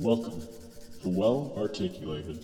Welcome to Well Articulated.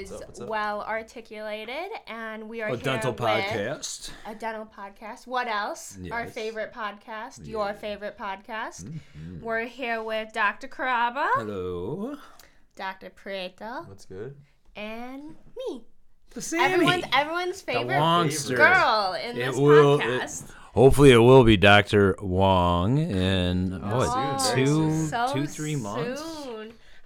Is What's up, what's up? well articulated, and we are A here dental with podcast. a dental podcast. What else? Our favorite podcast, your favorite podcast. Mm-hmm. We're here with Dr. Caraba, Hello. Dr. Prieto, What's good? and me. The Sammy. Everyone's everyone's favorite Wongster. girl in It this will- it- podcast. Hopefully, it will be Dr. Wong in what Oh, soon, two, so two, three months. Soon.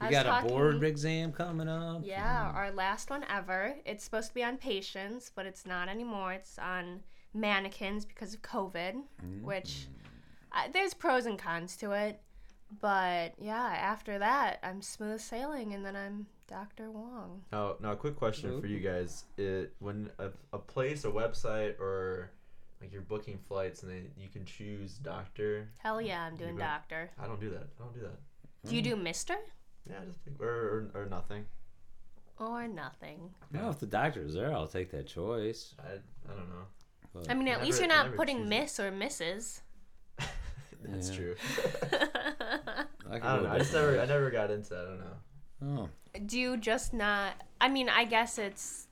I We was got a board exam coming up. Yeah, mm-hmm. our last one ever. It's supposed to be on patients, but it's not anymore. It's on mannequins because of COVID, which mm-hmm. uh, there's pros and cons to it. But yeah, after that, I'm smooth sailing, and then I'm Dr. Wong. Now, now, a quick question for you guys: It when a, a place, a website, or like you're booking flights, and then you can choose doctor. Hell yeah, I'm doing doctor. I don't do that. I don't do that. Do you do mm. Mister Yeah, just like, or, or or nothing. or nothing? Well, if the doctor's there, I'll take that choice. I I don't know. I mean, at I least you're I not never putting choose it. Miss or Mrs. That's Yeah. true. I, can I don't know. I just never I never got into. That. I don't know. Oh. do you just not i mean i guess it's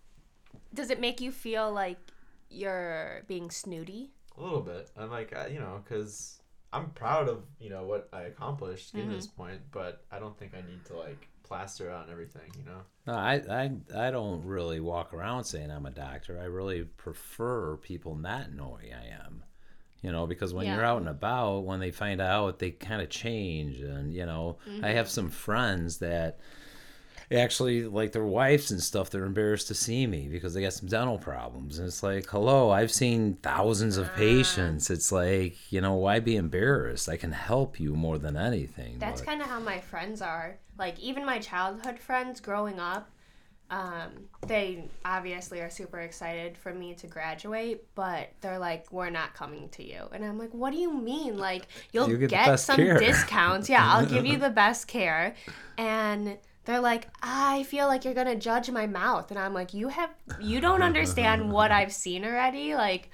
does it make you feel like you're being snooty A little bit. I'm like, I, you know, because I'm proud of you know what I accomplished getting to mm-hmm. this point, but I don't think I need to like plaster on everything. You know. No, I, I, I don't really walk around saying I'm a doctor. I really prefer people not knowing I am. You know, because when you're out and about, when they find out, they kind of change. And, you know, I mm-hmm. have some friends that actually, like their wives and stuff, they're embarrassed to see me because they got some dental problems. And it's like, hello, I've seen thousands of patients. It's like, you know, why be embarrassed? I can help you more than anything. that's kind of how my friends are like even my childhood friends growing up um, they obviously are super excited for me to graduate but they're like we're not coming to you and i'm like what do you mean like you'll You get get, some care." discounts yeah i'll give you the best care and they're like i feel like you're gonna judge my mouth. And i'm like you have you don't understand what i've seen already. Like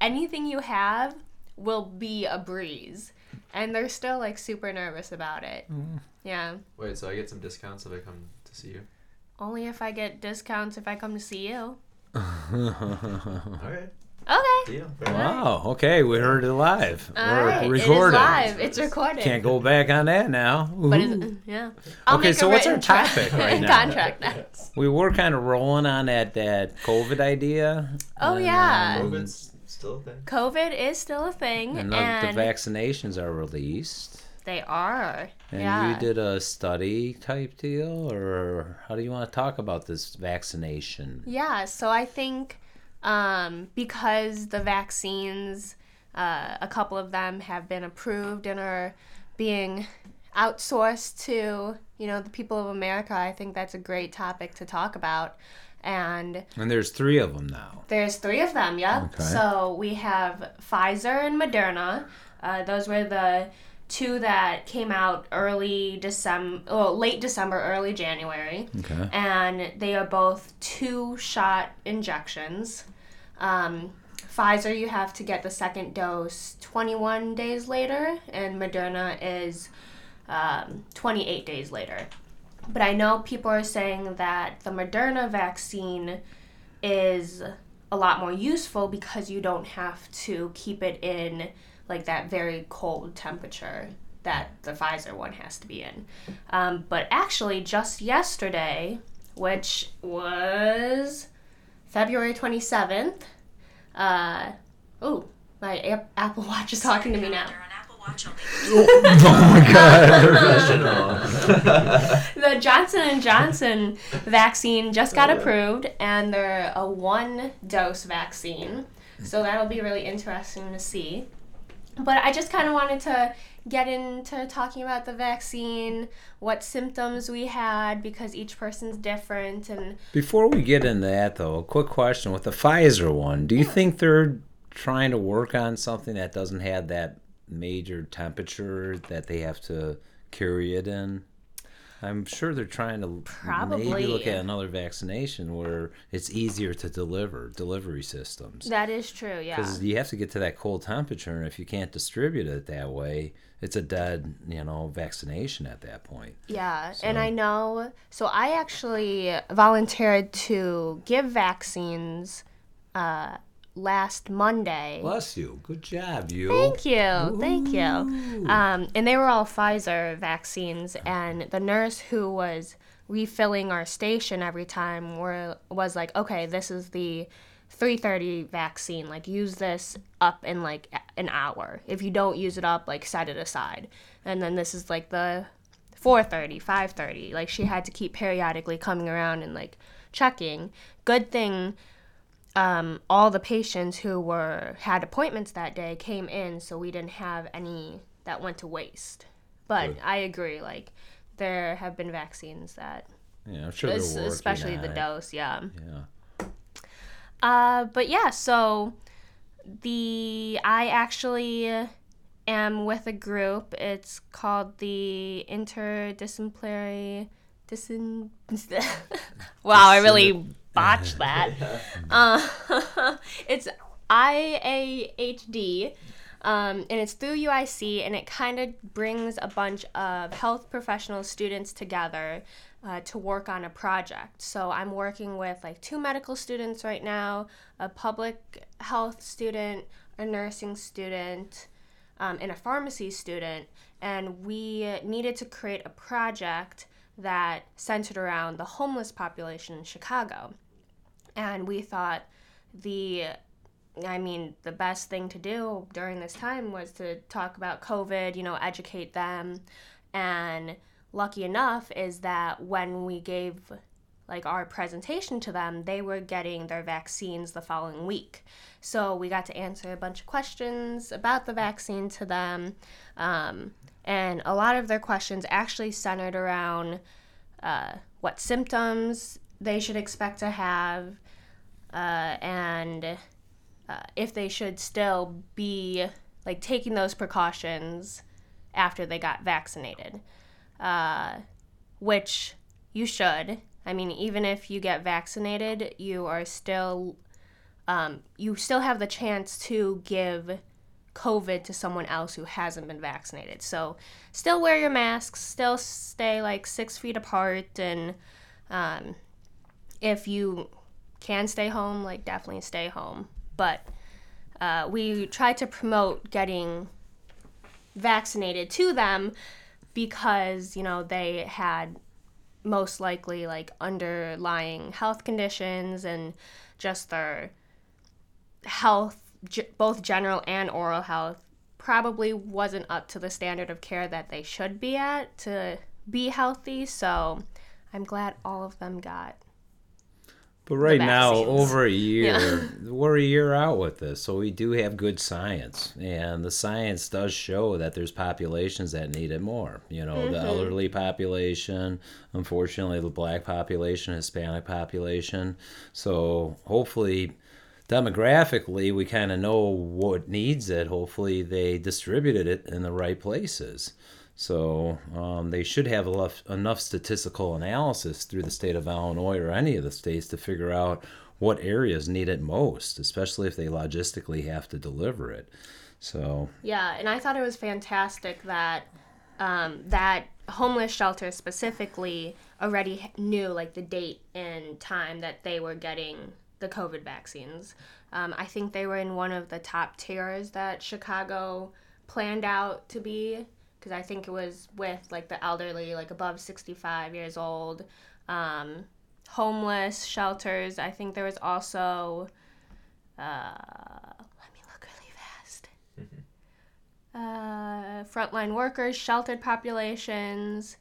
anything you have will be a breeze. And they're still like super nervous about it. Mm-hmm. Yeah. Wait, so I get some discounts if I come to see you? only if i get discounts if i come to see you. Okay. Okay Deal. Fair enough. Wow. Okay, we heard it live. all We're right recorded. it is live it's recorded Can't go back on that now. but Ooh. it's, yeah I'll Okay, make a so what's our written tra- topic right now? contract next we were kind of rolling on that that COVID idea. oh and, yeah um, COVID's still a thing. covid is still a thing and and, the, the vaccinations are released. they are And yeah you did a study type deal, or how do you want to talk about this vaccination? Yeah, so I think um, because the vaccines, uh, a couple of them have been approved and are being outsourced to, you know, the people of America, I think that's a great topic to talk about. And And there's three of them now. there's three of them, yep. Okay. So we have Pfizer and Moderna. Uh, those were the two that came out early December, well, late December, early January Okay. and they are both two shot injections. Um, Pfizer, you have to get the second dose 21 days later, and Moderna is um, 28 days later. But I know people are saying that the Moderna vaccine is a lot more useful because you don't have to keep it in like that very cold temperature that the Pfizer one has to be in. Um, but actually, just yesterday, which was February 27th, uh, oh, my a- Apple Watch is talking to me now. oh, my god! the Johnson and Johnson vaccine just got approved, and they're a one-dose vaccine, so that'll be really interesting to see. But I just kind of wanted to get into talking about the vaccine, what symptoms we had, because each person's different, and Before we get into that, though, a quick question with the Pfizer one: Do you think they're trying to work on something that doesn't have that major temperature that they have to carry it in. I'm sure they're trying to Probably. maybe look at another vaccination where it's easier to deliver delivery systems. That is true, yeah. Because you have to get to that cold temperature, and if you can't distribute it that way, it's a dead, you know, vaccination at that point. Yeah, and I know. So I actually volunteered to give vaccines uh, last Monday. Bless you. Good job, you. Thank you, thank you. Um, and they were all Pfizer vaccines, and the nurse who was refilling our station every time were was like, okay, this is the 3:30 vaccine. Like, use this up in like an hour. If you don't use it up, like set it aside. And then this is like the 4:30, 5:30. Like she had to keep periodically coming around and like checking. Good thing um, all the patients who were had appointments that day came in, so we didn't have any that went to waste. But Good. I agree, like there have been vaccines that, Yeah, I'm sure es- especially the dose, yeah. Yeah. Uh, but yeah, so the I actually am with a group. It's called the Interdisciplinary. Disin- wow, I really botched that. Uh, it's IAHD, um, and it's through UIC, and it kind of brings a bunch of health professional students together uh, to work on a project. So I'm working with like two medical students right now, a public health student, a nursing student, um, and a pharmacy student, and we needed to create a project that centered around the homeless population in Chicago. And we thought the I mean, the best thing to do during this time was to talk about COVID, you know, educate them. And lucky enough is that when we gave like our presentation to them, they were getting their vaccines the following week. So we got to answer a bunch of questions about the vaccine to them. Um, and a lot of their questions actually centered around uh, what symptoms they should expect to have uh, and uh, if they should still be like taking those precautions after they got vaccinated, uh, which you should. I mean, even if you get vaccinated, you are still um, you still have the chance to give COVID to someone else who hasn't been vaccinated. So, still wear your masks, still stay like six feet apart, and um, if you can stay home, like definitely stay home. But uh, we try to promote getting vaccinated to them because you know they had most likely like underlying health conditions and just their health both general and oral health probably wasn't up to the standard of care that they should be at to be healthy so i'm glad all of them got But right now, over a year, we're a year out with this, so we do have good science, and the science does show that there's populations that need it more. You know, the mm-hmm. elderly population, unfortunately, the black population, Hispanic population. So hopefully, demographically, we kind of know what needs it. Hopefully, they distributed it in the right places. So um, they should have enough, enough statistical analysis through the state of Illinois or any of the states to figure out what areas need it most, especially if they logistically have to deliver it. So Yeah, and I thought it was fantastic that um, that homeless shelter specifically already knew like the date and time that they were getting the COVID vaccines. Um, I think they were in one of the top tiers that Chicago planned out to be because I think it was with like the elderly, like above 65 years old, um, homeless shelters. I think there was also, uh, let me look really fast uh, frontline workers, sheltered populations,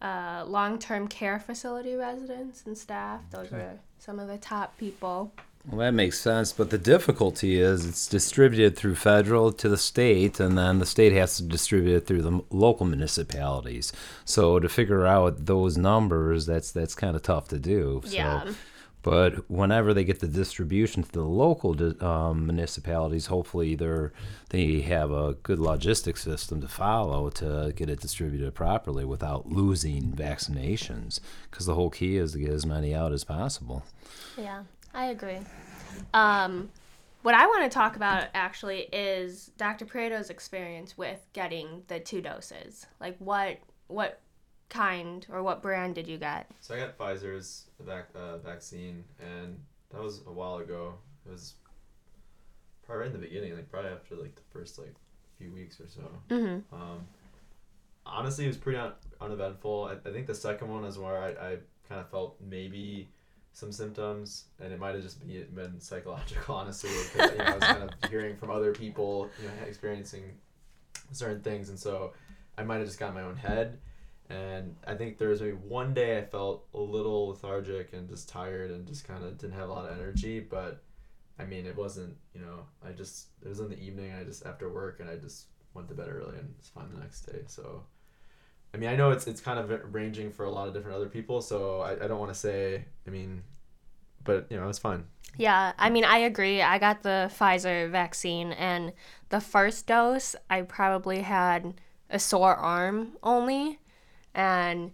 uh, long term care facility residents and staff. Those were some of the top people. Well, that makes sense, but the difficulty is it's distributed through federal to the state, and then the state has to distribute it through the local municipalities. So to figure out those numbers, that's that's kind of tough to do. So, Yeah. But whenever they get the distribution to the local um, municipalities, hopefully they're they have a good logistic system to follow to get it distributed properly without losing vaccinations. Because the whole key is to get as many out as possible. Yeah, I agree. Um, what I want to talk about actually is Dr. Prieto's experience with getting the two doses. Like, what what kind or what brand did you get? So I got Pfizer's vac- uh, vaccine, and that was a while ago. It was probably right in the beginning, like probably after like the first like few weeks or so. Mm-hmm. Um, honestly, it was pretty un- uneventful. I, I think the second one is where I, I kind of felt maybe some symptoms, and it might have just be, been psychological, honestly. Because you know, I was kind of hearing from other people, you know, experiencing certain things, and so I might have just got in my own head. And I think there was maybe one day I felt a little lethargic and just tired and just kind of didn't have a lot of energy. But I mean, it wasn't, you know, I just, it was in the evening. I just, after work, and I just went to bed early and it's fine the next day. So, I mean, I know it's, it's kind of ranging for a lot of different other people. So I, I don't want to say, I mean, but, you know, it's fine. Yeah, I mean, I agree. I got the Pfizer vaccine, and the first dose, I probably had a sore arm only. And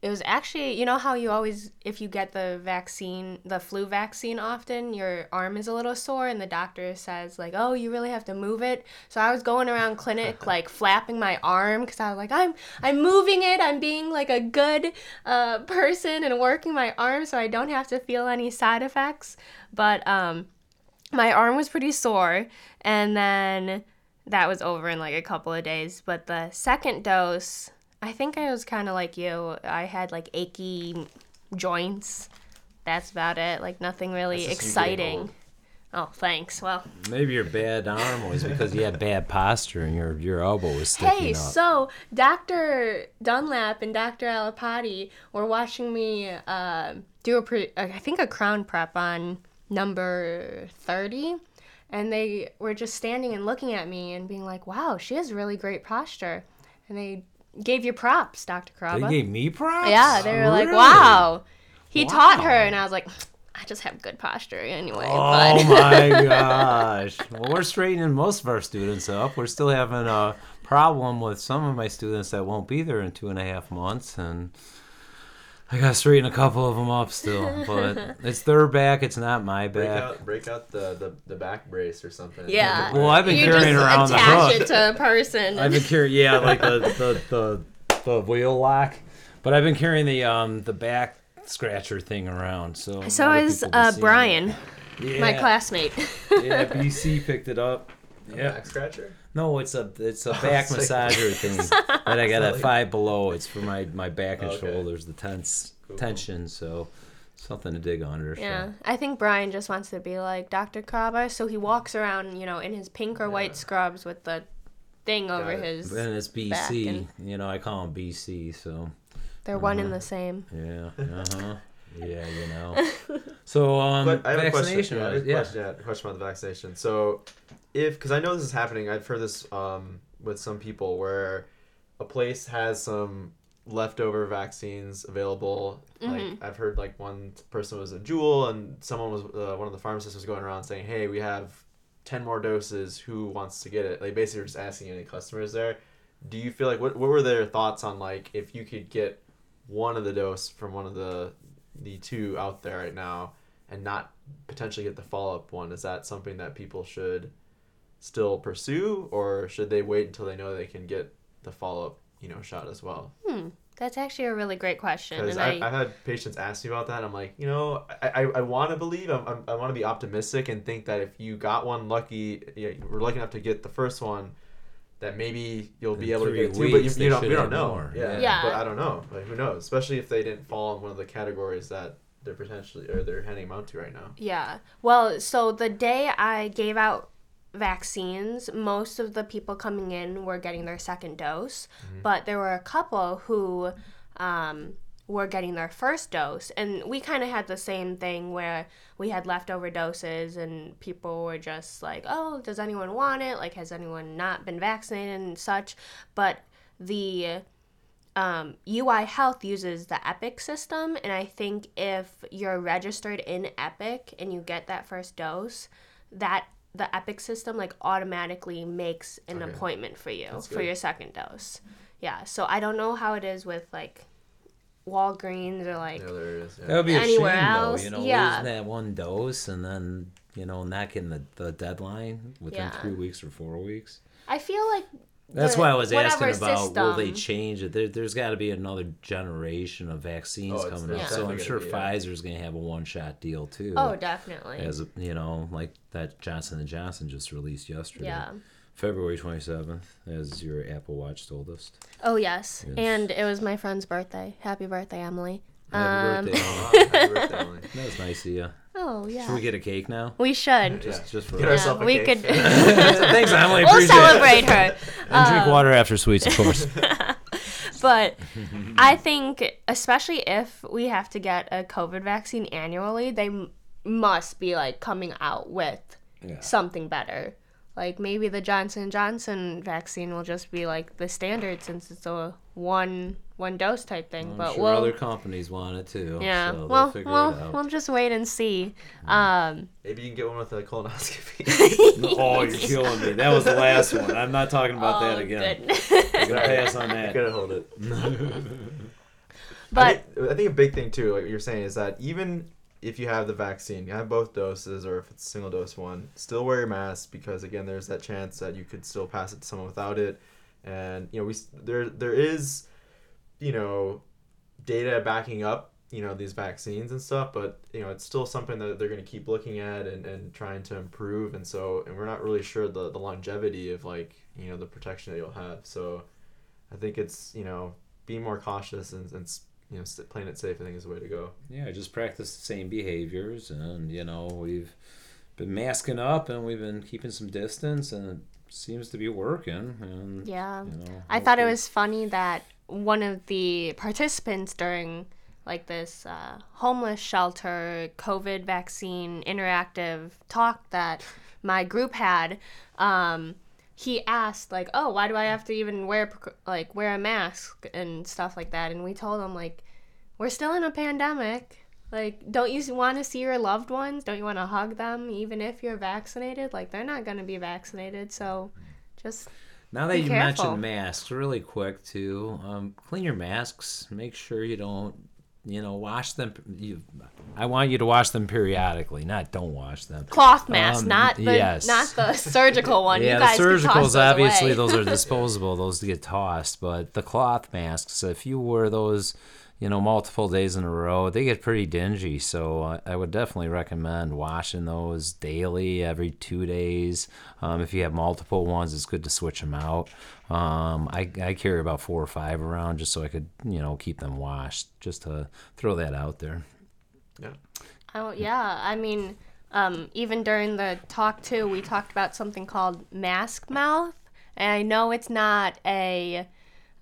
it was actually, you know, how you always, if you get the vaccine, the flu vaccine often, your arm is a little sore, and the doctor says, like, oh, you really have to move it. So I was going around clinic, like, flapping my arm because I was like, I'm, I'm moving it. I'm being like a good uh, person and working my arm so I don't have to feel any side effects. But um, my arm was pretty sore, and then that was over in like a couple of days. But the second dose, I think I was kind of like you. I had like achy joints. That's about it. Like nothing really That's just you getting exciting. Oh, thanks. Well, Maybe your bad arm was because you had bad posture and your your elbow was sticking hey, up. so Dr. Dunlap and Dr. Alapati were watching me uh, do a, pre- I think a crown prep on number 30. And they were just standing and looking at me and being like, wow, she has really great posture. And they gave you props, Dr. they gave me props. Yeah, they were like, wow. He taught her, and I was like, I just have good posture anyway. Oh but my gosh. Well, we're straightening most of our students up. We're still having a problem with some of my students that won't be there in two and a half months. And I got to straighten a couple of them up still. But it's their back. It's not my Break back. out, break out the, the, the back brace or something. yeah. Well, I've been you carrying just around the attach hook. it to a person. I've been carrying, yeah, like the, the, the, the wheel lock. But I've been carrying the um the back scratcher thing around. So so is uh. Brian, yeah. my classmate. Yeah, BC picked it up. Yeah. Back scratcher? No, it's a it's a back It's like- massager thing that I got at five below. It's for my my back and Okay. shoulders, the tense Cool. tension. So something to dig under. so. yeah, I think Brian just wants to be like Dr. Kraba, so he walks around, you know, in his pink or Yeah. white scrubs with the thing over it. his. And it's back BC. and- You know, I call him BC. So They're one Uh-huh. and the same. yeah, uh huh. Yeah, you know. So um, But I have a question. vaccination. Yeah, I have was- a yeah. question, yeah, a question about the vaccination. So, if because I know this is happening, I've heard this um, with some people where a place has some leftover vaccines available. Like I've heard, like one person was a Jewel, and someone was uh, one of the pharmacists was going around saying, "Hey, we have ten more doses. Who wants to get it?" They basically were just asking any customers there. Do you feel like what what were their thoughts on like if you could get one of the dose from one of the the two out there right now and not potentially get the follow up one, is that something that people should still pursue, or should they wait until they know they can get the follow up, you know, shot as well? Hmm, that's actually a really great question. Because And I, I, I've had patients ask me about that. I'm like, you know, I, I, I want to believe, I'm, I'm, I want to be optimistic and think that if you got one lucky, you know, we're lucky enough to get the first one, that maybe you'll be able to get it too. But you, you they know, we don't know. Yeah. Yeah. But I don't know. Like, who knows? Especially if they didn't fall in one of the categories that they're potentially or they're handing them out to right now. Yeah. Well, so the day I gave out vaccines, most of the people coming in were getting their second dose, but there were a couple who um, were getting their first dose. And we kind of had the same thing where we had leftover doses, and people were just like, oh, does anyone want it? Like, has anyone not been vaccinated and such? But the um, UI Health uses the Epic system, and I think if you're registered in Epic and you get that first dose, that the Epic system like automatically makes an Okay. appointment for you That's for good. your second dose. Yeah, so I don't know how it is with like Walgreens or like Yeah, there it is. That Yeah. would be a Anywhere shame, else, though. You know, yeah. losing that one dose and then you know not getting the, the deadline within Yeah. three weeks or four weeks. I feel like That's the- why I was asking whatever about will they change it? There, there's got to be another generation of vaccines Oh, coming up, Yeah. so I'm sure gonna. Pfizer's going to have a one-shot deal too. Oh, definitely. as you know, like that Johnson and Johnson just released yesterday. yeah. February 27th, as your Apple Watch told us. Oh yes. Yes. and it was my friend's birthday. Happy birthday, Emily. Happy Um, birthday! Emily. happy birthday, Emily. that was nice of you. Oh yeah. Should we get a cake now? We should. Just, Yeah. just for Get Yeah, ourselves a we cake. could. Thanks, Emily. we'll Appreciate it. celebrate her. And drink um, water after sweets, of course. But I think, especially if we have to get a COVID vaccine annually, they m- must be like coming out with Yeah. something better. Like maybe the Johnson Johnson vaccine will just be like the standard since it's a one one dose type thing. I'm but sure we'll other companies want it too. yeah, so they'll well figure we'll it out. we'll just wait and see. Um, Maybe you can get one with a colonoscopy. oh, you're killing me. That was the last one. I'm not talking about that oh, again. goodness. I'm gonna pass on I that. couldn't hold it. but I think, I think a big thing too, like you're saying, is that even if you have the vaccine, you have both doses, or if it's a single dose one, still wear your mask because again, there's that chance that you could still pass it to someone without it, and you know we there there is, you know, data backing up you know these vaccines and stuff, but you know it's still something that they're going to keep looking at and, and trying to improve, and so and we're not really sure the the longevity of like you know the protection that you'll have, so I think it's you know being more cautious and, and you know s- playing it safe. I think is the way to go. Yeah, just practice the same behaviors, and you know we've been masking up and we've been keeping some distance, and it seems to be working. And yeah. you know, I thought it was funny that one of the participants during like this uh, homeless shelter COVID vaccine interactive talk that my group had, um, he asked like, "Oh, why do I have to even wear like wear a mask and stuff like that?" And we told him like, "We're still in a pandemic." Like, don't you want to see your loved ones? Don't you want to hug them, even if you're vaccinated? Like, they're not going to be vaccinated, so just Now that Be you careful. mentioned masks, really quick too, um, clean your masks. Make sure you don't, you know, wash them. You, I want you to wash them periodically, not don't wash them. cloth mask, Um, not the yes. not the surgical one. yeah, you guys the surgicals obviously those are disposable; those get tossed. But the cloth masks, if you wear those, you know, multiple days in a row, they get pretty dingy. So I, I would definitely recommend washing those daily, every two days. Um, if you have multiple ones, it's good to switch them out. Um, I, I carry about four or five around just so I could, you know, keep them washed. Just to throw that out there. Yeah. Oh yeah, I mean, um, even during the talk too, we talked about something called mask mouth, and I know it's not a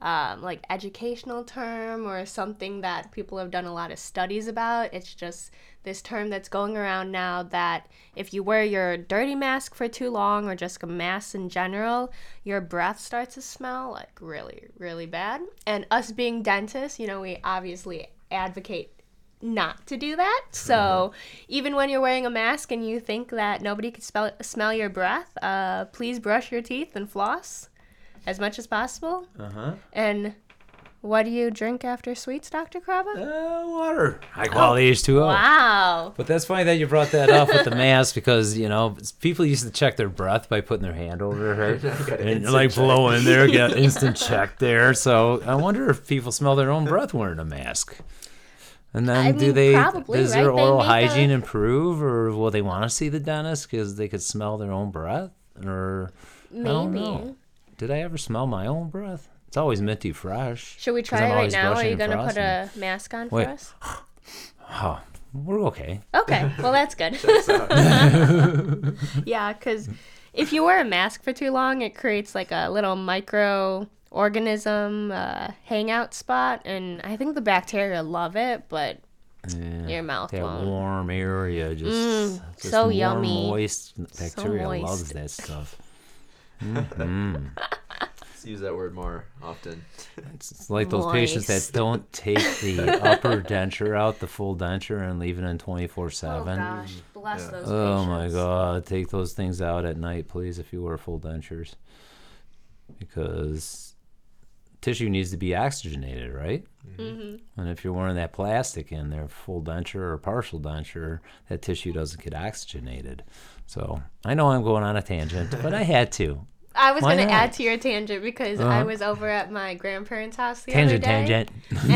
um, like educational term or something that people have done a lot of studies about. It's just this term that's going around now that if you wear your dirty mask for too long or just a mask in general, your breath starts to smell like really, really bad. And us being dentists, you know, we obviously advocate not to do that. So even when you're wearing a mask and you think that nobody could spell, smell your breath, uh, please brush your teeth and floss as much as possible. Uh huh. And what do you drink after sweets, Dr. Krabba? Uh, water. High quality H2O. Wow. But that's funny that you brought that up with the mask because you know people used to check their breath by putting their hand over it Got an and like check. blowing there, get an instant check there. So I wonder if people smell their own breath wearing a mask. And then I do mean, they? probably, does their right? They oral make a- hygiene improve, or will they want to see the dentist because they could smell their own breath? Or I don't Maybe. Know. Did I ever smell my own breath? It's always minty fresh. Should we try I'm it right always now? Are you going to put a mask on Wait. for us? Oh, we're okay. Okay, well, that's good. yeah, because if you wear a mask for too long, it creates like a little microorganism uh, hangout spot. And I think the bacteria love it, but Yeah, Your mouth that won't. warm area, just, Mm, just so warm, yummy. moist bacteria moist. loves that stuff. Mm-hmm. See, use that word more often. It's, it's like those patients that don't take the upper denture out, the full denture, and leave it in 24 7. Oh 7. gosh, bless Yeah. those Oh my god, take those things out at night, please, if you wear full dentures. Because tissue needs to be oxygenated, right? Mm-hmm. And if you're wearing that plastic in there, full denture or partial denture, that tissue doesn't get oxygenated. So I know I'm going on a tangent, but I had to. I was gonna add to your tangent because I Uh-huh. was over at my grandparents' house the Tangent, other day, tangent.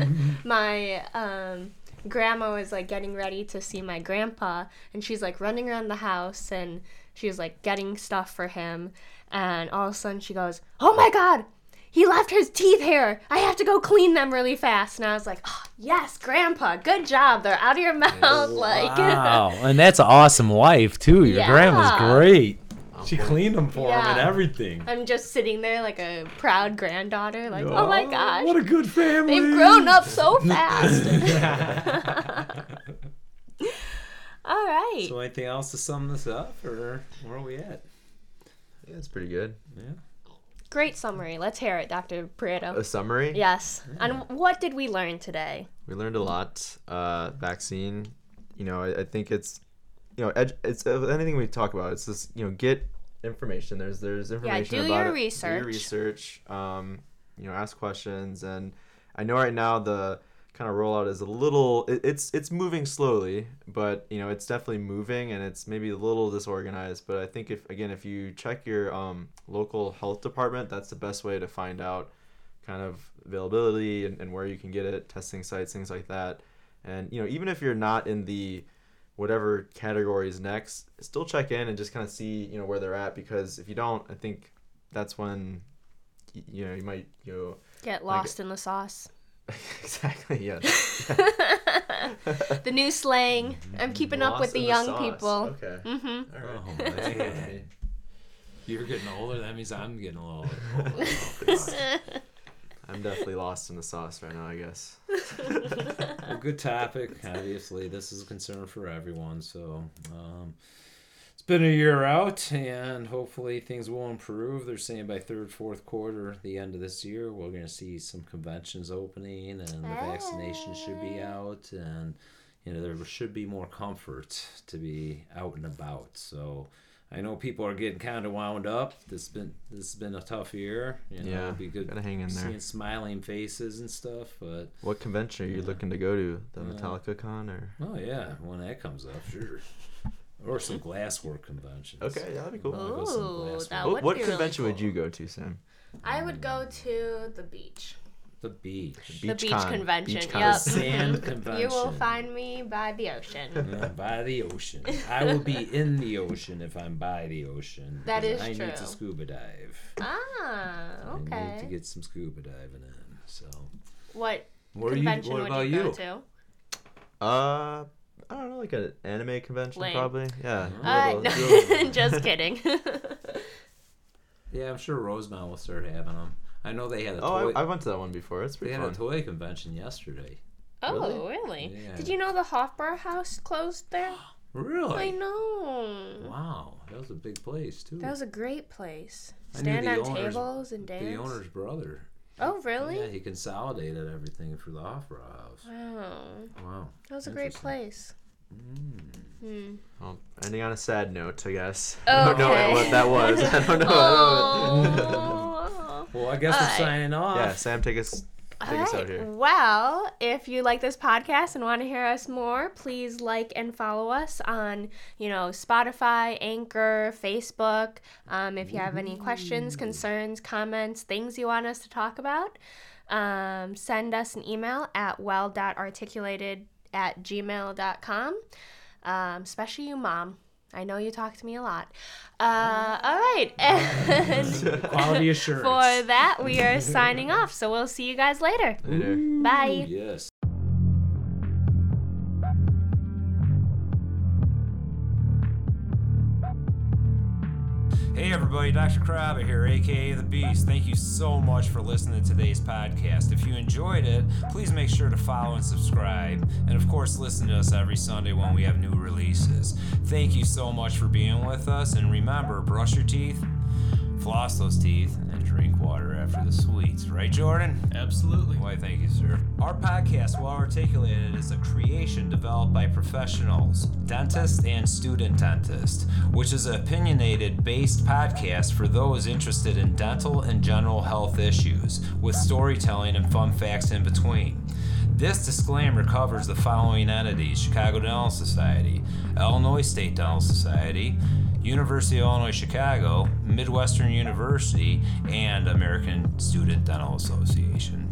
and my um, grandma was like getting ready to see my grandpa, and she's like running around the house, and she was like getting stuff for him, and all of a sudden she goes, "Oh my god!" He left his teeth here. I have to go clean them really fast. And I was like, oh, yes, Grandpa, good job. They're out of your mouth. Like, Wow, and that's an awesome wife too. Your grandma's great. She cleaned them for him and everything. I'm just sitting there like a proud granddaughter, like, oh my oh, gosh. What a good family. They've grown up so fast. All right. So anything else to sum this up, or where are we at? Yeah, it's pretty good. Yeah. Great summary. Let's hear it, Dr. Prieto. A summary. Yes. And what did we learn today? We learned a lot. Uh, vaccine. You know, I, I think it's, you know, ed- it's uh, anything we talk about. It's just you know, get information. There's there's information yeah, do about your it. Do your research. Um, you know, ask questions. And I know right now the kind of rollout is a little. It, it's it's moving slowly, but you know, it's definitely moving, and it's maybe a little disorganized. But I think if again, if you check your um, local health department, that's the best way to find out kind of availability and, and where you can get it, testing sites, things like that. And you know, even if you're not in the whatever category is next, still check in and just kind of see you know where they're at because if you don't, I think that's when you know you might you know Get lost in the sauce. exactly yes. the new slang. I'm keeping up with Lost the young sauce. people. Okay. Mm-hmm. All right. Oh, That's good man. You're getting older. That means I'm getting a little. I'm definitely lost in the sauce right now. I guess. a good topic. Obviously, this is a concern for everyone. So, um, it's been a year out, and hopefully things will improve. They're saying by third, fourth quarter, the end of this year, we're going to see some conventions opening, and the vaccination should be out, and you know there should be more comfort to be out and about. So. I know people are getting kind of wound up. This has been this has been a tough year. You know, Yeah, it'd be good gotta hang in there. seeing smiling faces and stuff. But What convention are you looking to go to? The Uh, Metallica con or? Oh yeah, when that comes up, sure. Or some glasswork conventions. Okay, yeah, that'd be cool. Wanna go some Ooh, glasswork. that What, would what be really convention would cool. you go to, Sam? I would go to the beach. The beach. The beach con. convention, Beach con. yep. Sand convention. You will find me by the ocean. Yeah, by the ocean. I will be in the ocean if I'm by the ocean. That because is I need to true. scuba dive. Ah, okay. I need to okay. get some scuba diving in. So. What Where are you? convention What would about you you? go to? Uh, I don't know, like an anime convention, Lame. probably. Yeah. Uh, little- no, little- just kidding. Yeah, I'm sure Rosemont will start having them. I know they had a oh, toy. I, I went to that one before. It's they pretty had a toy convention yesterday. oh, really? Yeah. Did you know the Hofbräu house closed there? Really? I know. Wow, that was a big place too. That was a great place. I knew Stand the on owners- tables and dance. the owner's brother. Oh, really? Yeah, he consolidated everything for the Opera house. Wow. Wow. That was a great place. Mm. Hmm. Well, ending on a sad note, I guess. I don't know what that was. I don't know. I don't know. Oh. Well, I guess we're right. signing off. yeah, Sam, take us, take All us out here. Well, if you like this podcast and want to hear us more, please like and follow us on, you know, Spotify, Anchor, Facebook. Um, if you have any questions, concerns, comments, things you want us to talk about, um, send us an email at well.articulated at gmail.com. Um, especially you, Mom. I know you talk to me a lot. Uh, all right. And Quality assurance. for that, we are signing off. So we'll see you guys later. Later. Bye. Yes. Hey everybody, Dr. Krabba here, aka The Beast. Thank you so much for listening to today's podcast. If you enjoyed it, please make sure to follow and subscribe. And of course, listen to us every Sunday when we have new releases. Thank you so much for being with us. And remember, brush your teeth, floss those teeth, and drink. water after right, Jordan? Absolutely. Why, thank you, sir. Our podcast, Well Articulated, is a creation developed by professionals, dentists and student dentists, which is an opinionated based podcast for those interested in dental and general health issues, with storytelling and fun facts in between. This disclaimer covers the following entities Chicago Dental Society, Illinois State Dental Society, University of Illinois Chicago, Midwestern University, and American Student Dental Association.